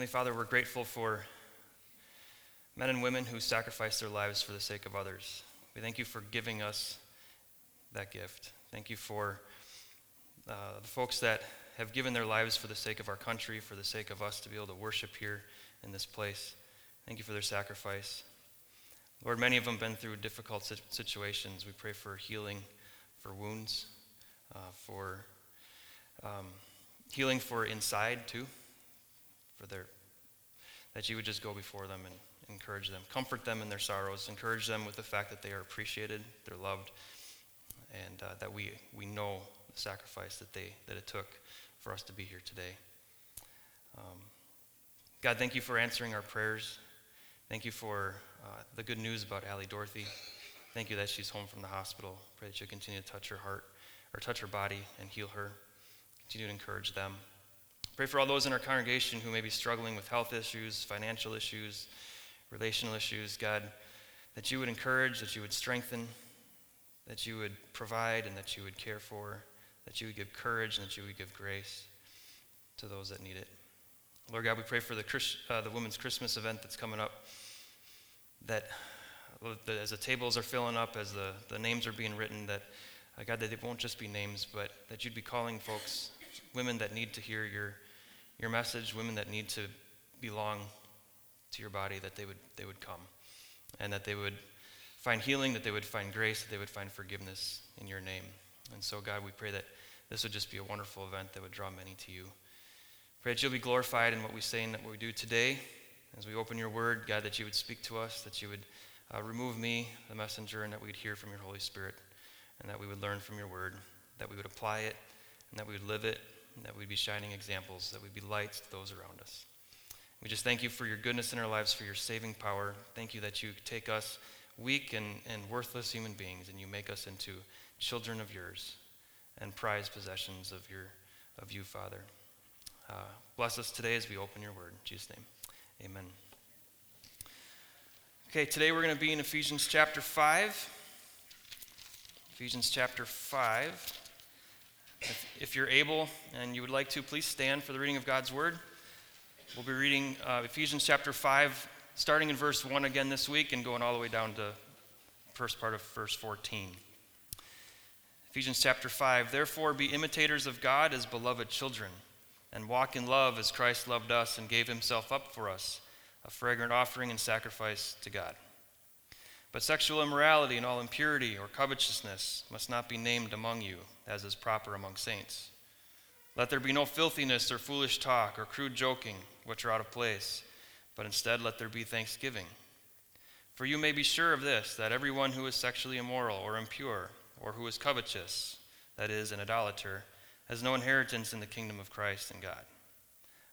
Heavenly Father, we're grateful for men and women who sacrifice their lives for the sake of others. We thank you for giving us that gift. Thank you for uh, the folks that have given their lives for the sake of our country, for the sake of us to be able to worship here in this place. Thank you for their sacrifice. Lord, many of them have been through difficult situations. We pray for healing for wounds, uh, for um, healing for inside too, for their that you would just go before them and encourage them, comfort them in their sorrows, encourage them with the fact that they are appreciated, they're loved, and uh, that we we know the sacrifice that they that it took for us to be here today. Um, God, thank you for answering our prayers. Thank you for uh, the good news about Allie Dorothy. Thank you that she's home from the hospital. Pray that you continue to touch her heart or touch her body and heal her. Continue to encourage them. Pray for all those in our congregation who may be struggling with health issues, financial issues, relational issues. God, that you would encourage, that you would strengthen, that you would provide, and that you would care for, that you would give courage, and that you would give grace to those that need it. Lord God, we pray for the, Christ, uh, the women's Christmas event that's coming up, that as the tables are filling up, as the, the names are being written, that, uh, God, that it won't just be names, but that you'd be calling folks, women that need to hear your, your message, women that need to belong to your body, that they would, they would come, and that they would find healing, that they would find grace, that they would find forgiveness in your name. And so, God, we pray that this would just be a wonderful event that would draw many to you. Pray that you'll be glorified in what we say and what we do today. As we open your word, God, that you would speak to us, that you would uh, remove me, the messenger, and that we'd hear from your Holy Spirit, and that we would learn from your word, that we would apply it, and that we would live it, that we'd be shining examples, that we'd be lights to those around us. We just thank you for your goodness in our lives, for your saving power. Thank you that you take us, weak and, and worthless human beings, and you make us into children of yours and prized possessions of, your, of you, Father. Uh, bless us today as we open your word. In Jesus' name, amen. Okay, today we're going to be in Ephesians chapter 5. Ephesians chapter 5. If, if, you're able and you would like to, please stand for the reading of God's word. We'll be reading uh, Ephesians chapter 5, starting in verse 1 again this week and going all the way down to first part of verse 14. Ephesians chapter 5 Therefore, be imitators of God as beloved children and walk in love as Christ loved us and gave himself up for us, a fragrant offering and sacrifice to God. But sexual immorality and all impurity or covetousness must not be named among you, as is proper among saints. Let there be no filthiness or foolish talk or crude joking, which are out of place, but instead let there be thanksgiving. For you may be sure of this, that everyone who is sexually immoral or impure, or who is covetous, that is, an idolater, has no inheritance in the kingdom of Christ and God.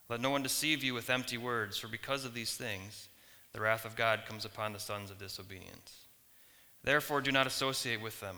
Let no one deceive you with empty words, for because of these things, the wrath of God comes upon the sons of disobedience. Therefore, do not associate with them.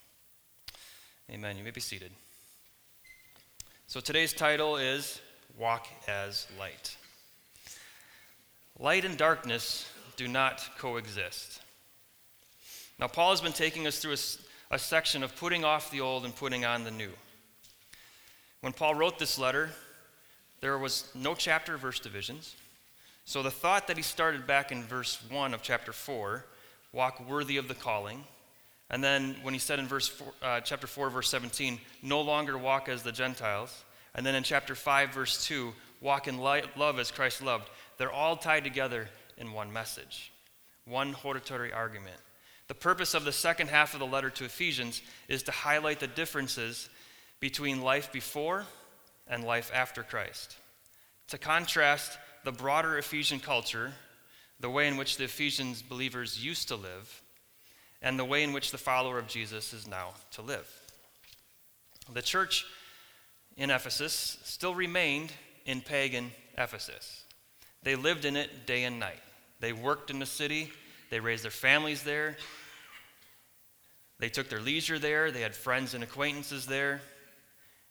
Amen. You may be seated. So today's title is Walk as Light. Light and darkness do not coexist. Now, Paul has been taking us through a, a section of putting off the old and putting on the new. When Paul wrote this letter, there was no chapter verse divisions. So the thought that he started back in verse 1 of chapter 4, walk worthy of the calling, and then when he said in verse four, uh, chapter 4, verse 17, no longer walk as the Gentiles, and then in chapter 5, verse 2, walk in light, love as Christ loved, they're all tied together in one message, one hortatory argument. The purpose of the second half of the letter to Ephesians is to highlight the differences between life before and life after Christ. To contrast the broader Ephesian culture, the way in which the Ephesians believers used to live, and the way in which the follower of Jesus is now to live. The church in Ephesus still remained in pagan Ephesus. They lived in it day and night. They worked in the city, they raised their families there, they took their leisure there, they had friends and acquaintances there.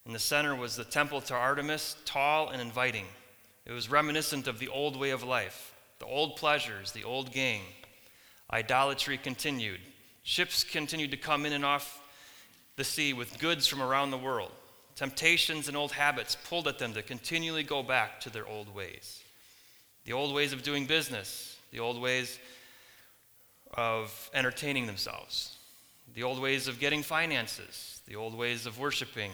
In the center was the temple to Artemis, tall and inviting. It was reminiscent of the old way of life, the old pleasures, the old game. Idolatry continued. Ships continued to come in and off the sea with goods from around the world. Temptations and old habits pulled at them to continually go back to their old ways. The old ways of doing business, the old ways of entertaining themselves, the old ways of getting finances, the old ways of worshiping,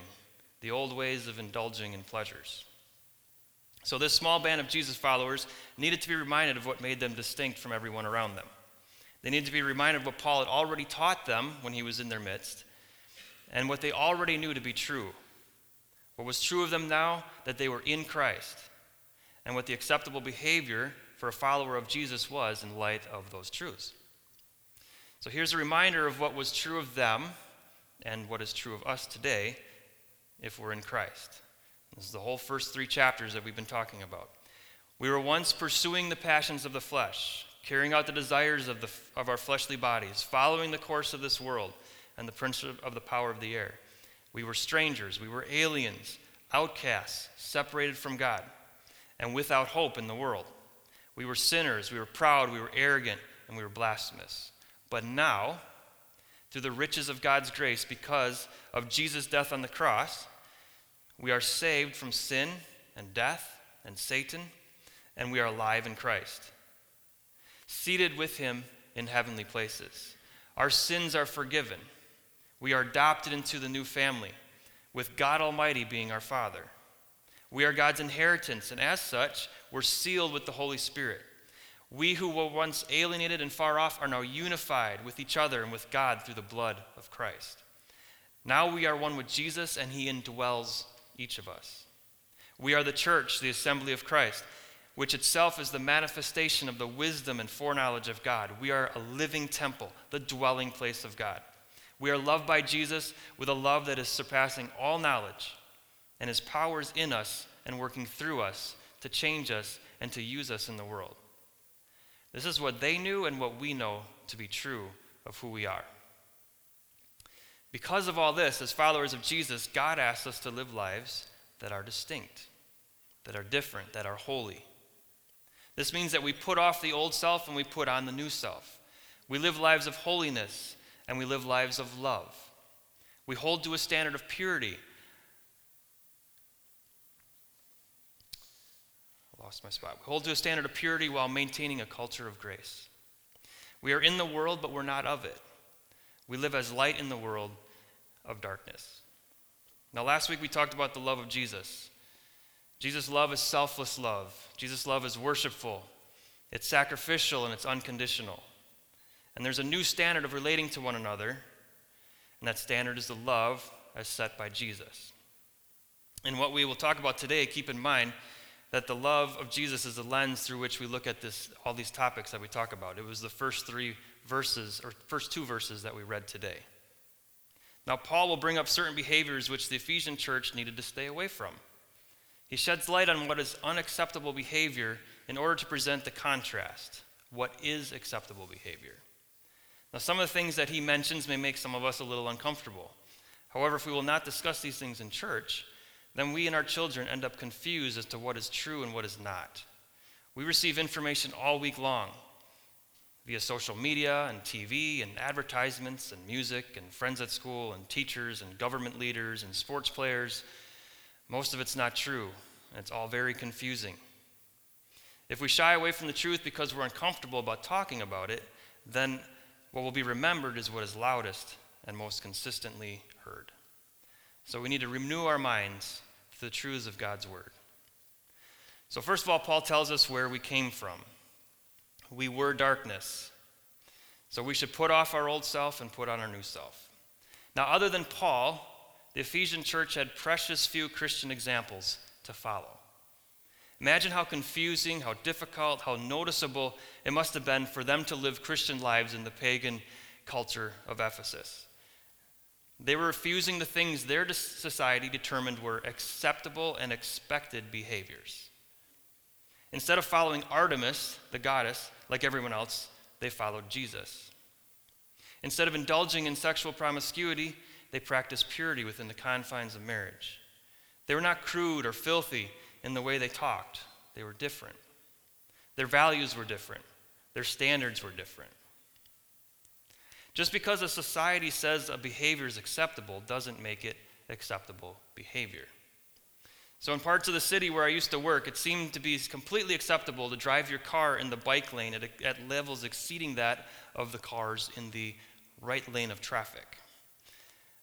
the old ways of indulging in pleasures. So, this small band of Jesus followers needed to be reminded of what made them distinct from everyone around them. They needed to be reminded of what Paul had already taught them when he was in their midst, and what they already knew to be true. What was true of them now? That they were in Christ, and what the acceptable behavior for a follower of Jesus was in light of those truths. So here's a reminder of what was true of them and what is true of us today if we're in Christ. This is the whole first three chapters that we've been talking about. We were once pursuing the passions of the flesh, carrying out the desires of, the, of our fleshly bodies, following the course of this world and the prince of the power of the air. We were strangers, we were aliens, outcasts, separated from God, and without hope in the world. We were sinners, we were proud, we were arrogant, and we were blasphemous. But now, through the riches of God's grace, because of Jesus' death on the cross, we are saved from sin and death and Satan, and we are alive in Christ, seated with him in heavenly places. Our sins are forgiven. We are adopted into the new family, with God Almighty being our Father. We are God's inheritance, and as such, we're sealed with the Holy Spirit. We who were once alienated and far off are now unified with each other and with God through the blood of Christ. Now we are one with Jesus, and He indwells each of us. We are the church, the assembly of Christ, which itself is the manifestation of the wisdom and foreknowledge of God. We are a living temple, the dwelling place of God. We are loved by Jesus with a love that is surpassing all knowledge, and His power is in us and working through us to change us and to use us in the world. This is what they knew and what we know to be true of who we are. Because of all this, as followers of Jesus, God asks us to live lives that are distinct, that are different, that are holy. This means that we put off the old self and we put on the new self. We live lives of holiness and we live lives of love. We hold to a standard of purity lost my spot. We hold to a standard of purity while maintaining a culture of grace. We are in the world, but we're not of it. We live as light in the world of darkness. Now, last week we talked about the love of Jesus. Jesus' love is selfless love. Jesus' love is worshipful, it's sacrificial, and it's unconditional. And there's a new standard of relating to one another, and that standard is the love as set by Jesus. And what we will talk about today, keep in mind, that the love of Jesus is the lens through which we look at this, all these topics that we talk about. It was the first three verses, or first two verses that we read today. Now, Paul will bring up certain behaviors which the Ephesian church needed to stay away from. He sheds light on what is unacceptable behavior in order to present the contrast. What is acceptable behavior? Now, some of the things that he mentions may make some of us a little uncomfortable. However, if we will not discuss these things in church, then we and our children end up confused as to what is true and what is not. We receive information all week long via social media and TV and advertisements and music and friends at school and teachers and government leaders and sports players. Most of it's not true, and it's all very confusing. If we shy away from the truth because we're uncomfortable about talking about it, then what will be remembered is what is loudest and most consistently heard. So we need to renew our minds to the truths of God's word. So, first of all, Paul tells us where we came from. We were darkness. So, we should put off our old self and put on our new self. Now, other than Paul, the Ephesian church had precious few Christian examples to follow. Imagine how confusing, how difficult, how noticeable it must have been for them to live Christian lives in the pagan culture of Ephesus. They were refusing the things their society determined were acceptable and expected behaviors. Instead of following Artemis, the goddess, like everyone else, they followed Jesus. Instead of indulging in sexual promiscuity, they practiced purity within the confines of marriage. They were not crude or filthy in the way they talked, they were different. Their values were different, their standards were different. Just because a society says a behavior is acceptable doesn't make it acceptable behavior. So, in parts of the city where I used to work, it seemed to be completely acceptable to drive your car in the bike lane at, at levels exceeding that of the cars in the right lane of traffic.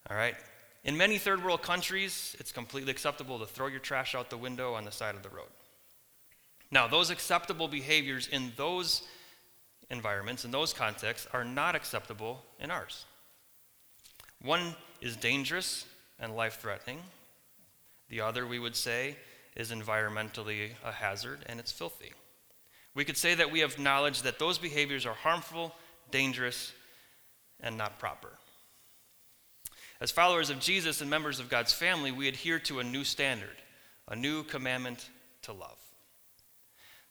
All right? In many third world countries, it's completely acceptable to throw your trash out the window on the side of the road. Now, those acceptable behaviors in those environments, in those contexts, are not acceptable in ours. One is dangerous and life threatening, the other, we would say, is environmentally a hazard and it's filthy. We could say that we have knowledge that those behaviors are harmful, dangerous, and not proper. As followers of Jesus and members of God's family, we adhere to a new standard, a new commandment to love.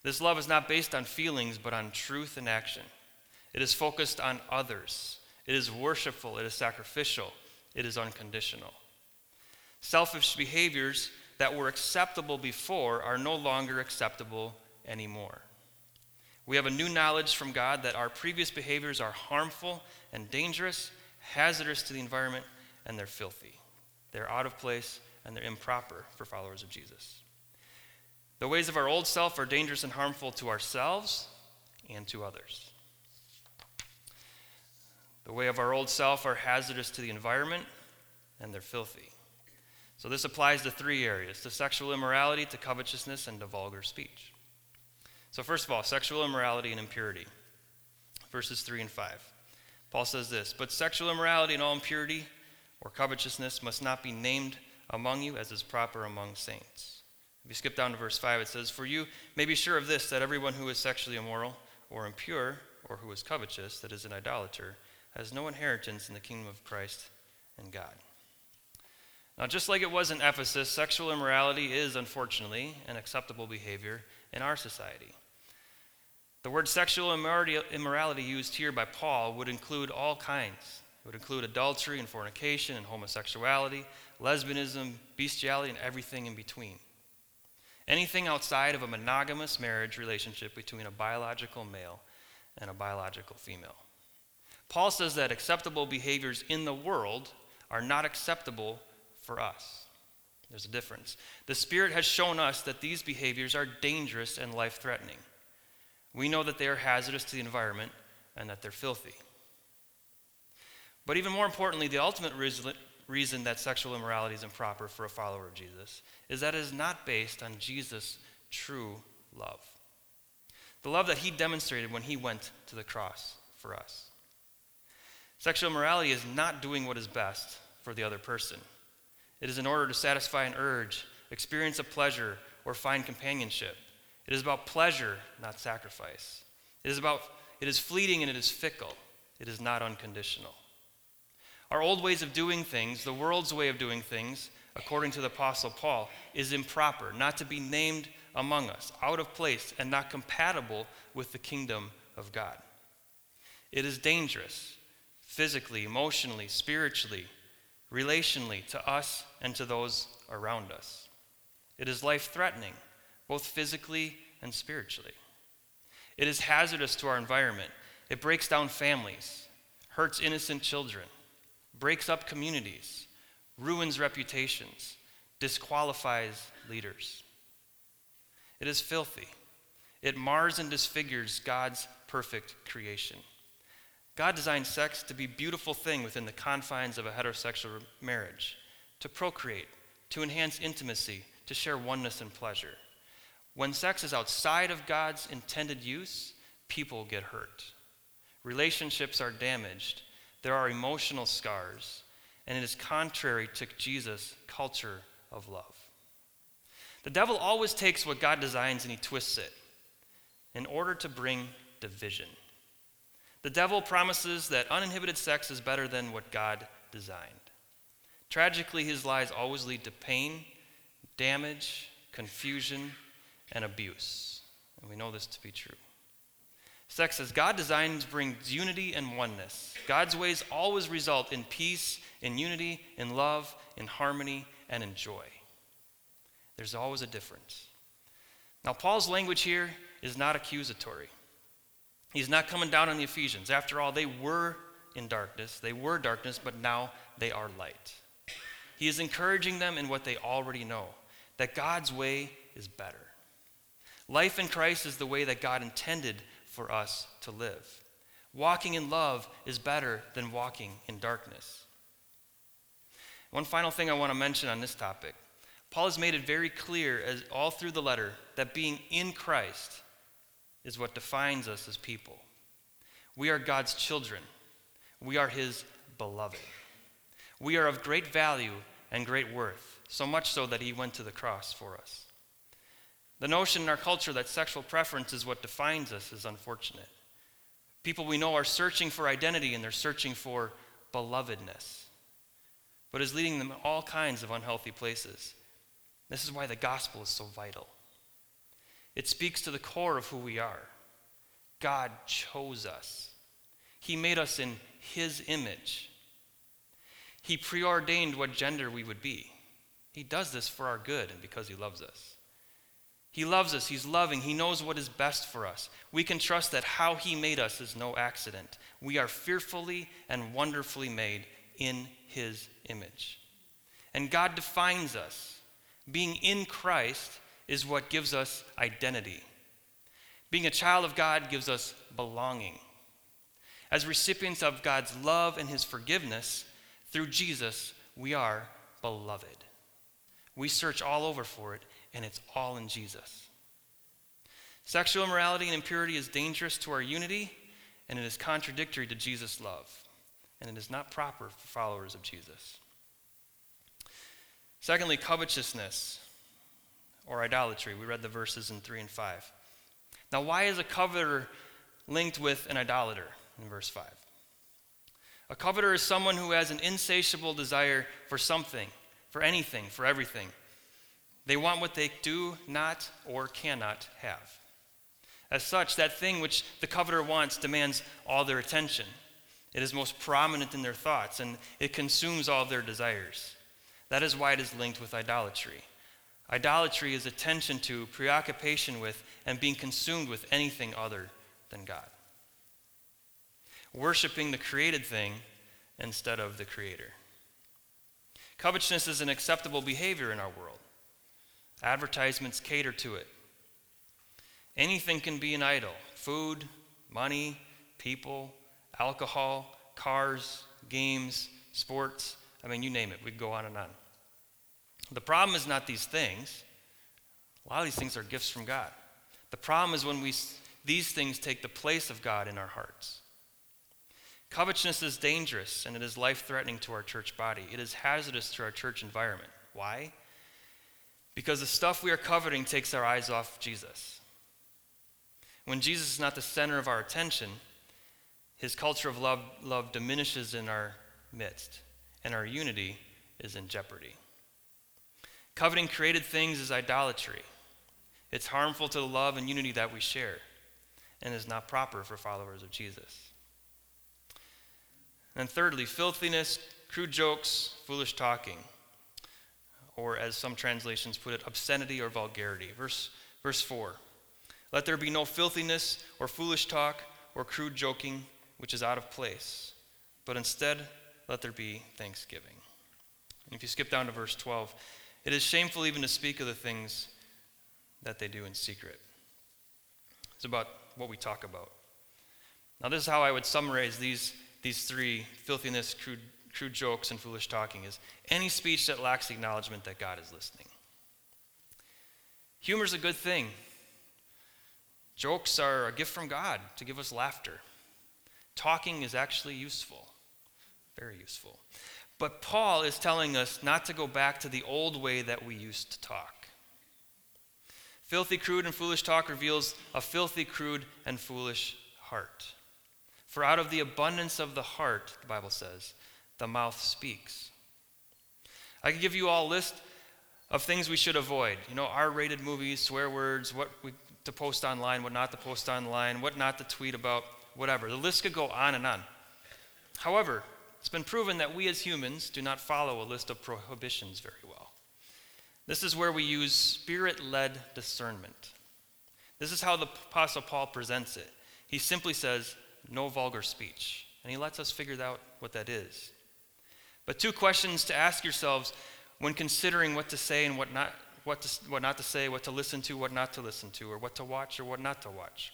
This love is not based on feelings, but on truth and action. It is focused on others. It is worshipful. It is sacrificial. It is unconditional. Selfish behaviors that were acceptable before are no longer acceptable anymore. We have a new knowledge from God that our previous behaviors are harmful and dangerous, hazardous to the environment, and they're filthy. They're out of place and they're improper for followers of Jesus. The ways of our old self are dangerous and harmful to ourselves and to others. The way of our old self are hazardous to the environment and they're filthy. So this applies to three areas to sexual immorality, to covetousness, and to vulgar speech. So, first of all, sexual immorality and impurity. Verses 3 and 5. Paul says this But sexual immorality and all impurity or covetousness must not be named among you as is proper among saints. If you skip down to verse 5, it says, For you may be sure of this, that everyone who is sexually immoral or impure or who is covetous, that is an idolater, has no inheritance in the kingdom of Christ and God. Now, just like it was in Ephesus, sexual immorality is, unfortunately, an acceptable behavior in our society. The word sexual immorality used here by Paul would include all kinds. It would include adultery and fornication and homosexuality, lesbianism, bestiality, and everything in between. Anything outside of a monogamous marriage relationship between a biological male and a biological female. Paul says that acceptable behaviors in the world are not acceptable for us. There's a difference. The Spirit has shown us that these behaviors are dangerous and life threatening. We know that they are hazardous to the environment and that they're filthy. But even more importantly, the ultimate reason that sexual immorality is improper for a follower of Jesus is that it is not based on Jesus' true love. The love that he demonstrated when he went to the cross for us. Sexual immorality is not doing what is best for the other person. It is in order to satisfy an urge, experience a pleasure, or find companionship. It is about pleasure, not sacrifice. It is about it is fleeting and it is fickle. It is not unconditional. Our old ways of doing things, the world's way of doing things, according to the apostle Paul, is improper, not to be named among us, out of place and not compatible with the kingdom of God. It is dangerous physically, emotionally, spiritually, relationally to us and to those around us. It is life threatening, both physically and spiritually. It is hazardous to our environment. It breaks down families, hurts innocent children, breaks up communities, ruins reputations, disqualifies leaders. It is filthy. It mars and disfigures God's perfect creation. God designed sex to be a beautiful thing within the confines of a heterosexual marriage, to procreate, to enhance intimacy, to share oneness and pleasure. When sex is outside of God's intended use, people get hurt. Relationships are damaged. There are emotional scars. And it is contrary to Jesus' culture of love. The devil always takes what God designs and he twists it in order to bring division. The devil promises that uninhibited sex is better than what God designed. Tragically, his lies always lead to pain, damage, confusion, and abuse. And we know this to be true. Sex says God designs brings unity and oneness. God's ways always result in peace, in unity, in love, in harmony, and in joy. There's always a difference. Now, Paul's language here is not accusatory. He's not coming down on the Ephesians. After all, they were in darkness. They were darkness, but now they are light. He is encouraging them in what they already know that God's way is better. Life in Christ is the way that God intended for us to live. Walking in love is better than walking in darkness. One final thing I want to mention on this topic. Paul has made it very clear as all through the letter that being in Christ is what defines us as people. We are God's children. We are his beloved. We are of great value and great worth, so much so that he went to the cross for us. The notion in our culture that sexual preference is what defines us is unfortunate. People we know are searching for identity and they're searching for belovedness, but is leading them all kinds of unhealthy places. This is why the gospel is so vital. It speaks to the core of who we are. God chose us, He made us in His image. He preordained what gender we would be. He does this for our good and because He loves us. He loves us. He's loving. He knows what is best for us. We can trust that how He made us is no accident. We are fearfully and wonderfully made in His image. And God defines us. Being in Christ is what gives us identity. Being a child of God gives us belonging. As recipients of God's love and His forgiveness, through Jesus, we are beloved. We search all over for it, and it's all in Jesus. Sexual immorality and impurity is dangerous to our unity, and it is contradictory to Jesus' love, and it is not proper for followers of Jesus. Secondly, covetousness or idolatry. We read the verses in 3 and 5. Now, why is a coveter linked with an idolater in verse 5? A coveter is someone who has an insatiable desire for something, for anything, for everything. They want what they do not or cannot have. As such, that thing which the coveter wants demands all their attention. It is most prominent in their thoughts, and it consumes all their desires. That is why it is linked with idolatry. Idolatry is attention to, preoccupation with, and being consumed with anything other than God worshiping the created thing instead of the creator. Covetousness is an acceptable behavior in our world. Advertisements cater to it. Anything can be an idol food, money, people, alcohol, cars, games, sports. I mean, you name it. We could go on and on. The problem is not these things. A lot of these things are gifts from God. The problem is when we, these things take the place of God in our hearts. Covetousness is dangerous and it is life threatening to our church body. It is hazardous to our church environment. Why? Because the stuff we are coveting takes our eyes off Jesus. When Jesus is not the center of our attention, his culture of love, love diminishes in our midst, and our unity is in jeopardy. Coveting created things is idolatry. It's harmful to the love and unity that we share, and is not proper for followers of Jesus. And thirdly, filthiness, crude jokes, foolish talking, or as some translations put it, obscenity or vulgarity. Verse, verse 4 Let there be no filthiness or foolish talk or crude joking, which is out of place, but instead let there be thanksgiving. And if you skip down to verse 12, it is shameful even to speak of the things that they do in secret. It's about what we talk about. Now, this is how I would summarize these these three filthiness, crude, crude jokes, and foolish talking is any speech that lacks the acknowledgement that God is listening. Humor is a good thing. Jokes are a gift from God to give us laughter. Talking is actually useful, very useful. But Paul is telling us not to go back to the old way that we used to talk. Filthy, crude, and foolish talk reveals a filthy, crude, and foolish heart. For out of the abundance of the heart, the Bible says, the mouth speaks. I could give you all a list of things we should avoid. You know, R rated movies, swear words, what we to post online, what not to post online, what not to tweet about, whatever. The list could go on and on. However, it's been proven that we as humans do not follow a list of prohibitions very well. This is where we use spirit led discernment. This is how the Apostle Paul presents it. He simply says, no vulgar speech. And he lets us figure out what that is. But two questions to ask yourselves when considering what to say and what not, what, to, what not to say, what to listen to, what not to listen to, or what to watch or what not to watch.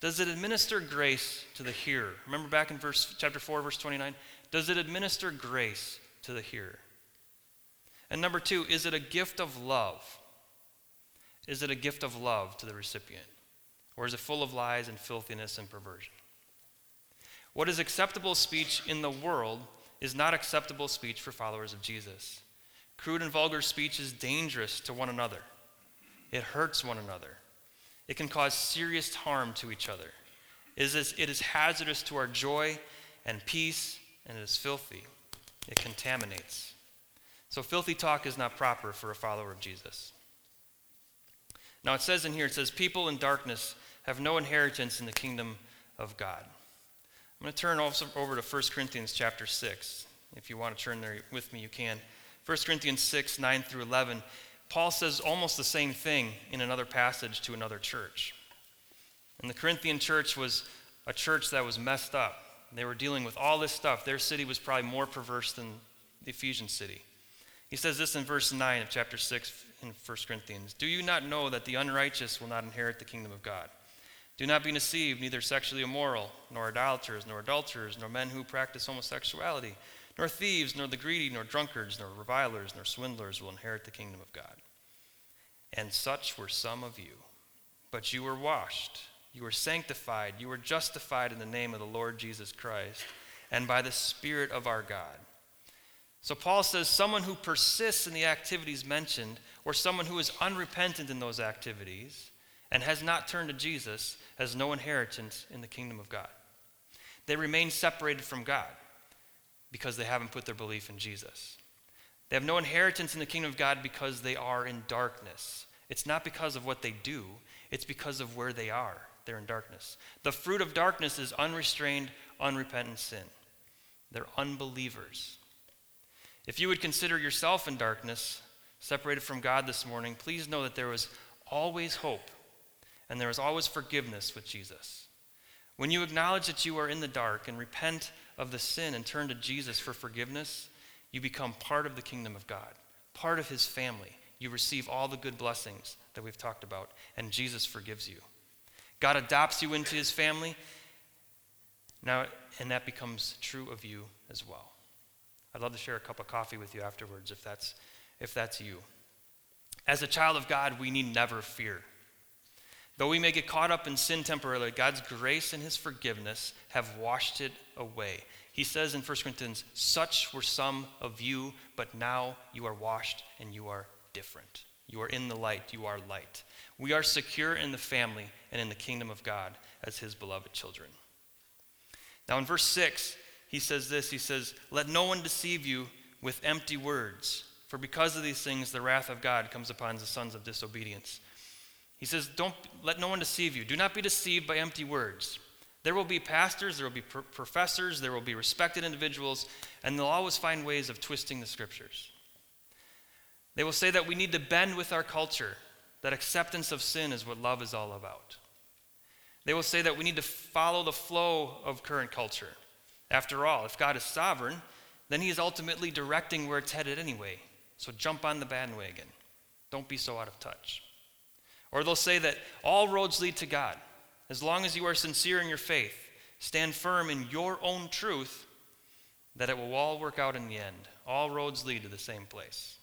Does it administer grace to the hearer? Remember back in verse chapter 4 verse 29, does it administer grace to the hearer? And number 2, is it a gift of love? Is it a gift of love to the recipient? Or is it full of lies and filthiness and perversion? What is acceptable speech in the world is not acceptable speech for followers of Jesus. Crude and vulgar speech is dangerous to one another. It hurts one another. It can cause serious harm to each other. It is, it is hazardous to our joy and peace, and it is filthy. It contaminates. So, filthy talk is not proper for a follower of Jesus. Now, it says in here, it says, People in darkness have no inheritance in the kingdom of God. I'm going to turn over to 1 Corinthians chapter 6. If you want to turn there with me, you can. 1 Corinthians 6, 9 through 11. Paul says almost the same thing in another passage to another church. And the Corinthian church was a church that was messed up. They were dealing with all this stuff. Their city was probably more perverse than the Ephesian city. He says this in verse 9 of chapter 6 in 1 Corinthians Do you not know that the unrighteous will not inherit the kingdom of God? Do not be deceived, neither sexually immoral, nor idolaters, nor adulterers, nor men who practice homosexuality, nor thieves, nor the greedy, nor drunkards, nor revilers, nor swindlers will inherit the kingdom of God. And such were some of you. But you were washed, you were sanctified, you were justified in the name of the Lord Jesus Christ, and by the Spirit of our God. So Paul says someone who persists in the activities mentioned, or someone who is unrepentant in those activities, and has not turned to Jesus has no inheritance in the kingdom of God. They remain separated from God because they haven't put their belief in Jesus. They have no inheritance in the kingdom of God because they are in darkness. It's not because of what they do, it's because of where they are. They're in darkness. The fruit of darkness is unrestrained, unrepentant sin. They're unbelievers. If you would consider yourself in darkness, separated from God this morning, please know that there was always hope and there is always forgiveness with Jesus. When you acknowledge that you are in the dark and repent of the sin and turn to Jesus for forgiveness, you become part of the kingdom of God, part of his family. You receive all the good blessings that we've talked about, and Jesus forgives you. God adopts you into his family. Now, and that becomes true of you as well. I'd love to share a cup of coffee with you afterwards if that's if that's you. As a child of God, we need never fear. Though we may get caught up in sin temporarily, God's grace and his forgiveness have washed it away. He says in 1 Corinthians, Such were some of you, but now you are washed and you are different. You are in the light, you are light. We are secure in the family and in the kingdom of God as his beloved children. Now, in verse 6, he says this He says, Let no one deceive you with empty words, for because of these things the wrath of God comes upon the sons of disobedience. He says, Don't let no one deceive you. Do not be deceived by empty words. There will be pastors, there will be pr- professors, there will be respected individuals, and they'll always find ways of twisting the scriptures. They will say that we need to bend with our culture, that acceptance of sin is what love is all about. They will say that we need to follow the flow of current culture. After all, if God is sovereign, then he is ultimately directing where it's headed anyway. So jump on the bandwagon. Don't be so out of touch. Or they'll say that all roads lead to God. As long as you are sincere in your faith, stand firm in your own truth, that it will all work out in the end. All roads lead to the same place.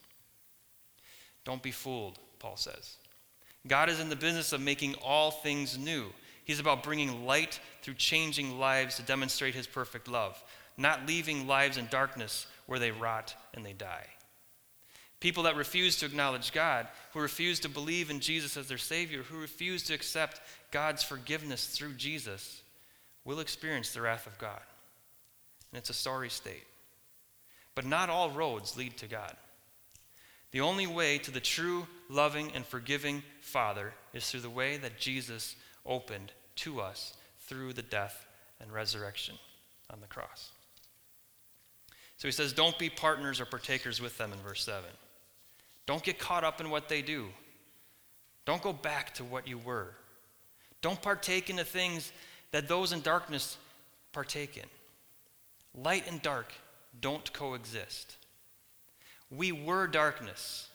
Don't be fooled, Paul says. God is in the business of making all things new. He's about bringing light through changing lives to demonstrate his perfect love, not leaving lives in darkness where they rot and they die. People that refuse to acknowledge God, who refuse to believe in Jesus as their Savior, who refuse to accept God's forgiveness through Jesus, will experience the wrath of God. And it's a sorry state. But not all roads lead to God. The only way to the true, loving, and forgiving Father is through the way that Jesus opened to us through the death and resurrection on the cross. So he says, Don't be partners or partakers with them in verse 7. Don't get caught up in what they do. Don't go back to what you were. Don't partake in the things that those in darkness partake in. Light and dark don't coexist. We were darkness.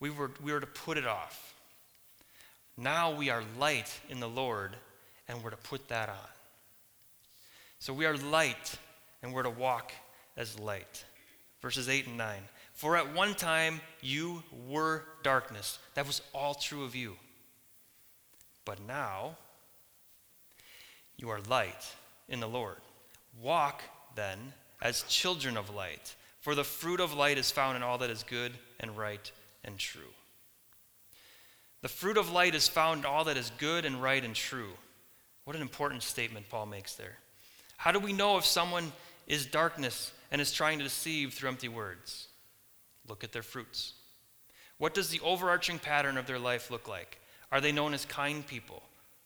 We were, we were to put it off. Now we are light in the Lord, and we're to put that on. So we are light, and we're to walk as light. Verses 8 and 9. For at one time you were darkness. That was all true of you. But now you are light in the Lord. Walk then as children of light, for the fruit of light is found in all that is good and right and true. The fruit of light is found in all that is good and right and true. What an important statement Paul makes there. How do we know if someone is darkness and is trying to deceive through empty words? Look at their fruits. What does the overarching pattern of their life look like? Are they known as kind people,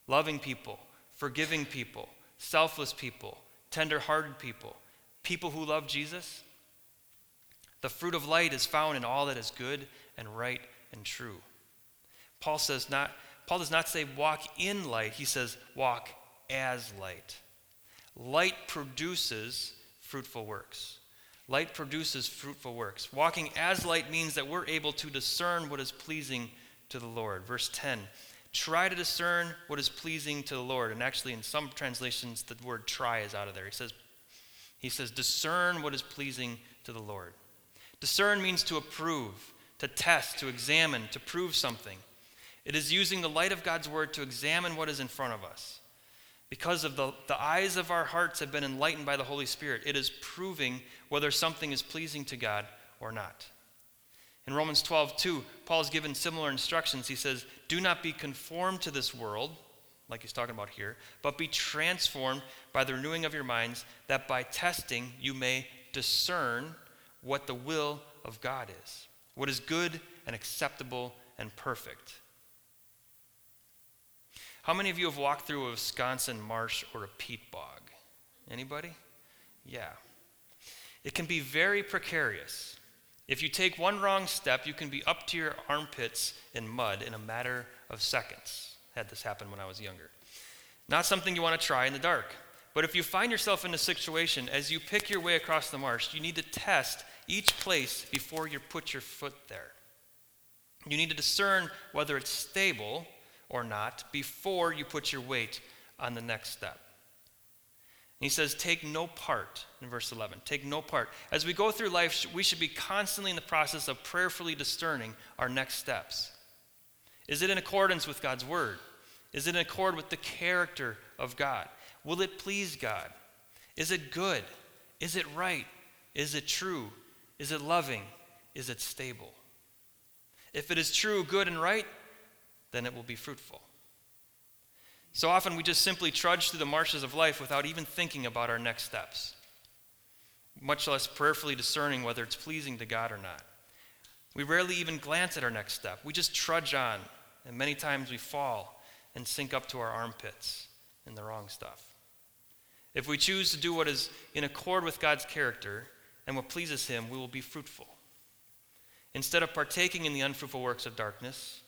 loving people, forgiving people, selfless people, tender hearted people, people who love Jesus? The fruit of light is found in all that is good and right and true. Paul says not Paul does not say walk in light, he says walk as light. Light produces fruitful works. Light produces fruitful works. Walking as light means that we're able to discern what is pleasing to the Lord. Verse 10 Try to discern what is pleasing to the Lord. And actually, in some translations, the word try is out of there. He says, he says, discern what is pleasing to the Lord. Discern means to approve, to test, to examine, to prove something. It is using the light of God's word to examine what is in front of us. Because of the, the eyes of our hearts have been enlightened by the Holy Spirit, it is proving whether something is pleasing to God or not. In Romans 12, 2, Paul is given similar instructions. He says, Do not be conformed to this world, like he's talking about here, but be transformed by the renewing of your minds, that by testing you may discern what the will of God is, what is good and acceptable and perfect. How many of you have walked through a Wisconsin marsh or a peat bog? Anybody? Yeah. It can be very precarious. If you take one wrong step, you can be up to your armpits in mud in a matter of seconds. Had this happen when I was younger. Not something you want to try in the dark. But if you find yourself in a situation as you pick your way across the marsh, you need to test each place before you put your foot there. You need to discern whether it's stable or not before you put your weight on the next step. And he says, Take no part, in verse 11. Take no part. As we go through life, we should be constantly in the process of prayerfully discerning our next steps. Is it in accordance with God's word? Is it in accord with the character of God? Will it please God? Is it good? Is it right? Is it true? Is it loving? Is it stable? If it is true, good, and right, then it will be fruitful. So often we just simply trudge through the marshes of life without even thinking about our next steps, much less prayerfully discerning whether it's pleasing to God or not. We rarely even glance at our next step. We just trudge on, and many times we fall and sink up to our armpits in the wrong stuff. If we choose to do what is in accord with God's character and what pleases Him, we will be fruitful. Instead of partaking in the unfruitful works of darkness,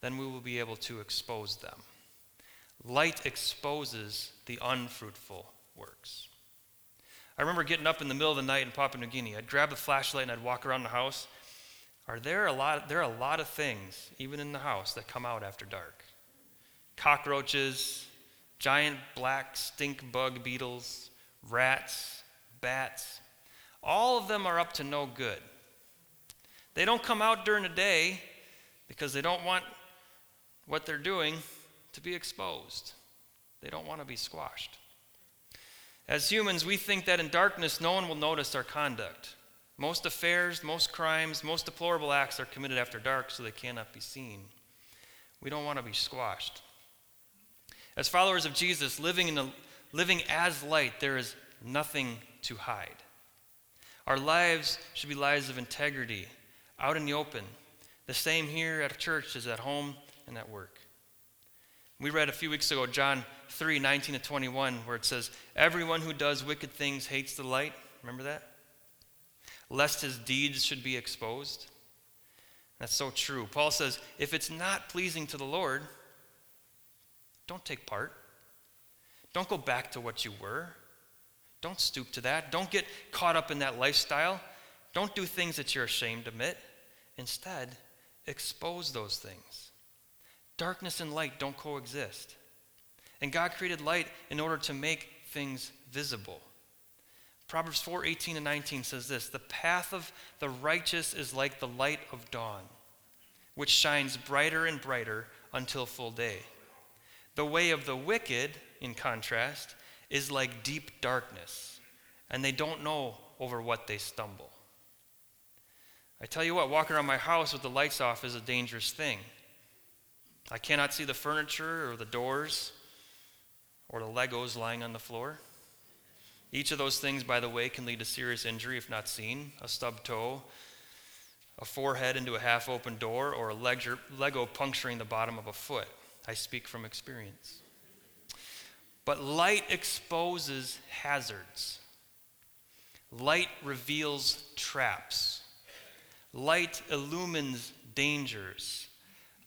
then we will be able to expose them. Light exposes the unfruitful works. I remember getting up in the middle of the night in Papua New Guinea. I'd grab a flashlight and I'd walk around the house. Are there a lot? There are a lot of things, even in the house, that come out after dark. Cockroaches, giant black stink bug beetles, rats, bats. All of them are up to no good. They don't come out during the day because they don't want what they're doing to be exposed. They don't want to be squashed. As humans, we think that in darkness no one will notice our conduct. Most affairs, most crimes, most deplorable acts are committed after dark so they cannot be seen. We don't want to be squashed. As followers of Jesus, living, in living as light, there is nothing to hide. Our lives should be lives of integrity, out in the open. The same here at church as at home and at work. We read a few weeks ago John 3 19 to 21, where it says, Everyone who does wicked things hates the light. Remember that? Lest his deeds should be exposed. That's so true. Paul says, if it's not pleasing to the Lord, don't take part. Don't go back to what you were. Don't stoop to that. Don't get caught up in that lifestyle. Don't do things that you're ashamed to admit. Instead, expose those things. Darkness and light don't coexist. And God created light in order to make things visible. Proverbs 4 18 and 19 says this The path of the righteous is like the light of dawn, which shines brighter and brighter until full day. The way of the wicked, in contrast, is like deep darkness, and they don't know over what they stumble. I tell you what, walking around my house with the lights off is a dangerous thing. I cannot see the furniture or the doors or the Legos lying on the floor. Each of those things, by the way, can lead to serious injury if not seen a stub toe, a forehead into a half open door, or a Lego puncturing the bottom of a foot. I speak from experience. But light exposes hazards, light reveals traps, light illumines dangers,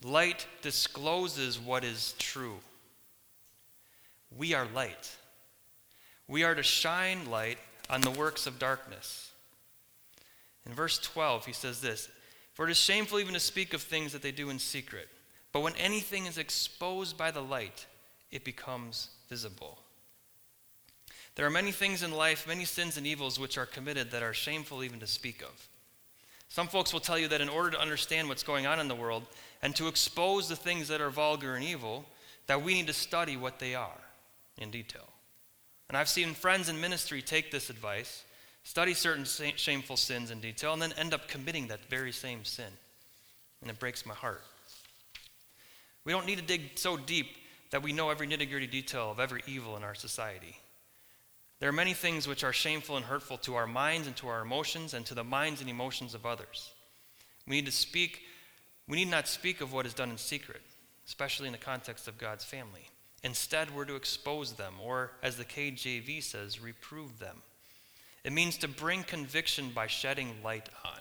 light discloses what is true. We are light. We are to shine light on the works of darkness. In verse 12, he says this For it is shameful even to speak of things that they do in secret. But when anything is exposed by the light, it becomes visible. There are many things in life, many sins and evils which are committed that are shameful even to speak of. Some folks will tell you that in order to understand what's going on in the world and to expose the things that are vulgar and evil, that we need to study what they are in detail. And I've seen friends in ministry take this advice, study certain shameful sins in detail, and then end up committing that very same sin. And it breaks my heart. We don't need to dig so deep that we know every nitty gritty detail of every evil in our society. There are many things which are shameful and hurtful to our minds and to our emotions and to the minds and emotions of others. We need to speak, we need not speak of what is done in secret, especially in the context of God's family. Instead, we're to expose them, or as the KJV says, reprove them. It means to bring conviction by shedding light on.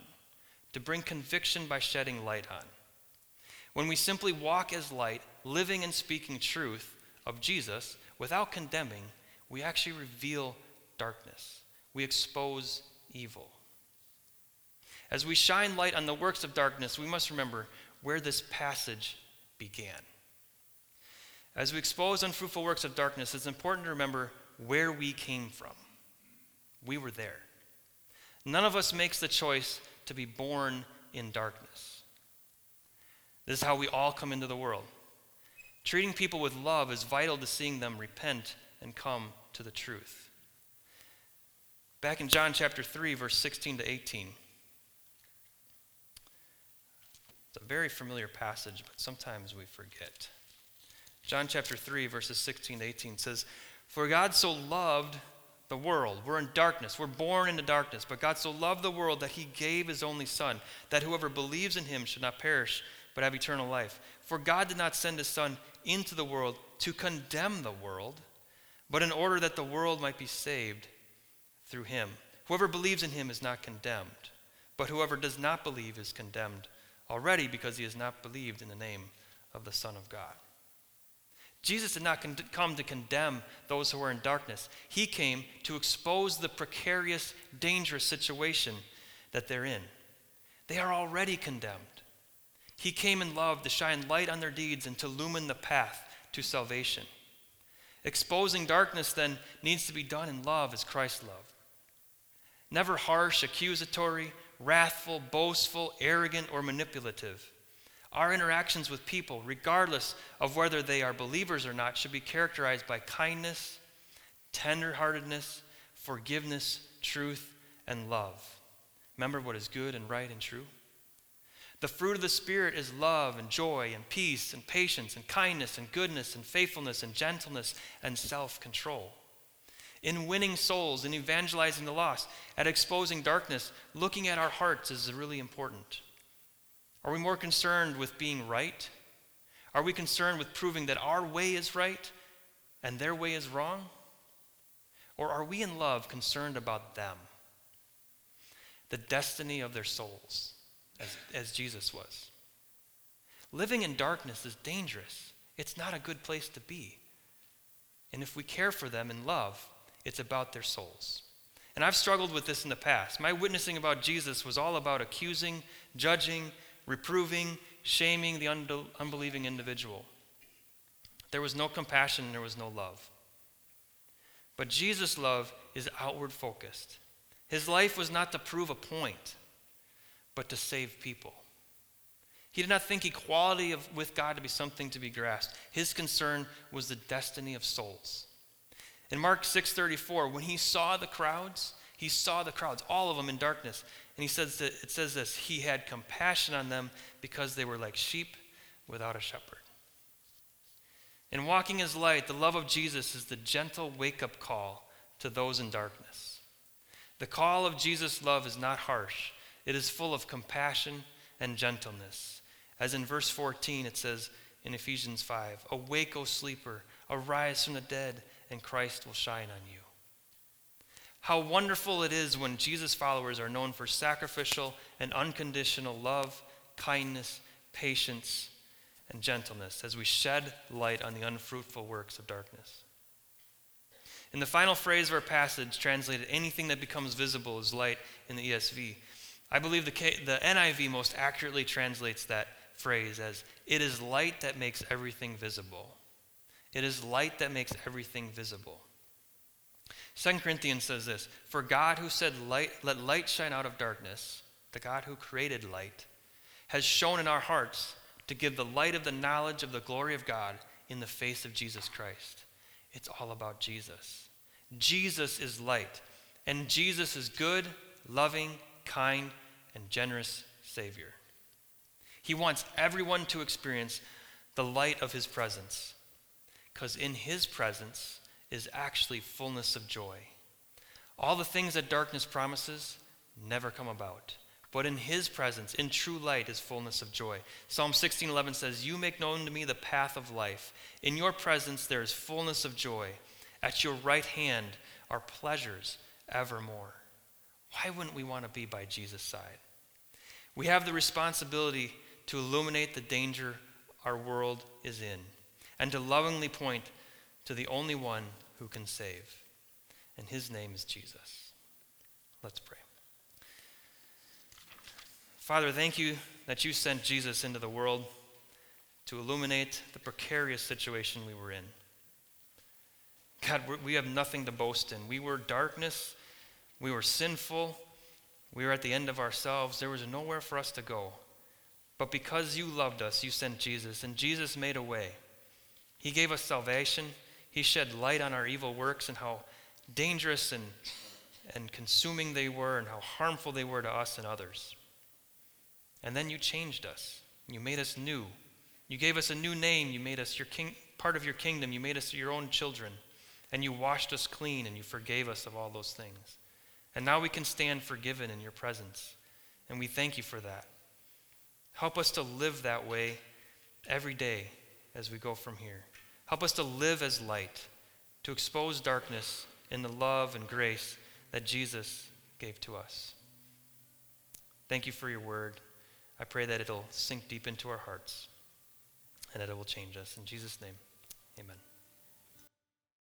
To bring conviction by shedding light on. When we simply walk as light, living and speaking truth of Jesus without condemning, we actually reveal darkness. We expose evil. As we shine light on the works of darkness, we must remember where this passage began. As we expose unfruitful works of darkness, it's important to remember where we came from. We were there. None of us makes the choice to be born in darkness. This is how we all come into the world. Treating people with love is vital to seeing them repent and come to the truth. Back in John chapter 3, verse 16 to 18. It's a very familiar passage, but sometimes we forget. John chapter 3, verses 16 to 18 says, For God so loved the world. We're in darkness. We're born into darkness. But God so loved the world that he gave his only Son, that whoever believes in him should not perish, but have eternal life. For God did not send his Son into the world to condemn the world, but in order that the world might be saved through him. Whoever believes in him is not condemned, but whoever does not believe is condemned already because he has not believed in the name of the Son of God. Jesus did not con- come to condemn those who are in darkness. He came to expose the precarious, dangerous situation that they're in. They are already condemned. He came in love to shine light on their deeds and to illumine the path to salvation. Exposing darkness then needs to be done in love as Christ loved. Never harsh, accusatory, wrathful, boastful, arrogant, or manipulative. Our interactions with people, regardless of whether they are believers or not, should be characterized by kindness, tenderheartedness, forgiveness, truth, and love. Remember what is good and right and true? The fruit of the Spirit is love and joy and peace and patience and kindness and goodness and faithfulness and gentleness and self control. In winning souls, in evangelizing the lost, at exposing darkness, looking at our hearts is really important. Are we more concerned with being right? Are we concerned with proving that our way is right and their way is wrong? Or are we in love concerned about them? The destiny of their souls, as, as Jesus was. Living in darkness is dangerous. It's not a good place to be. And if we care for them in love, it's about their souls. And I've struggled with this in the past. My witnessing about Jesus was all about accusing, judging, reproving, shaming the unbelieving individual. There was no compassion, there was no love. But Jesus' love is outward focused. His life was not to prove a point, but to save people. He did not think equality of, with God to be something to be grasped. His concern was the destiny of souls. In Mark 6:34, when he saw the crowds, he saw the crowds, all of them in darkness, and he says that, it says this, he had compassion on them because they were like sheep without a shepherd. In walking as light, the love of Jesus is the gentle wake-up call to those in darkness. The call of Jesus' love is not harsh. It is full of compassion and gentleness. As in verse 14, it says in Ephesians 5 Awake, O sleeper, arise from the dead, and Christ will shine on you. How wonderful it is when Jesus' followers are known for sacrificial and unconditional love, kindness, patience, and gentleness as we shed light on the unfruitful works of darkness. In the final phrase of our passage, translated, anything that becomes visible is light in the ESV. I believe the, K, the NIV most accurately translates that phrase as it is light that makes everything visible. It is light that makes everything visible. 2 Corinthians says this For God, who said, light, Let light shine out of darkness, the God who created light, has shone in our hearts to give the light of the knowledge of the glory of God in the face of Jesus Christ. It's all about Jesus. Jesus is light, and Jesus is good, loving, kind, and generous Savior. He wants everyone to experience the light of his presence, because in his presence is actually fullness of joy. All the things that darkness promises never come about. But in his presence, in true light, is fullness of joy. Psalm 16:11 says, "You make known to me the path of life. In your presence there is fullness of joy. At your right hand are pleasures evermore." Why wouldn't we want to be by Jesus' side? We have the responsibility to illuminate the danger our world is in and to lovingly point to the only one who can save. And his name is Jesus. Let's pray. Father, thank you that you sent Jesus into the world to illuminate the precarious situation we were in. God, we have nothing to boast in. We were darkness, we were sinful, we were at the end of ourselves. There was nowhere for us to go. But because you loved us, you sent Jesus, and Jesus made a way. He gave us salvation. He shed light on our evil works and how dangerous and, and consuming they were and how harmful they were to us and others. And then you changed us. You made us new. You gave us a new name. You made us your king, part of your kingdom. You made us your own children. And you washed us clean and you forgave us of all those things. And now we can stand forgiven in your presence. And we thank you for that. Help us to live that way every day as we go from here. Help us to live as light, to expose darkness in the love and grace that Jesus gave to us. Thank you for your word. I pray that it'll sink deep into our hearts and that it will change us. In Jesus' name, amen.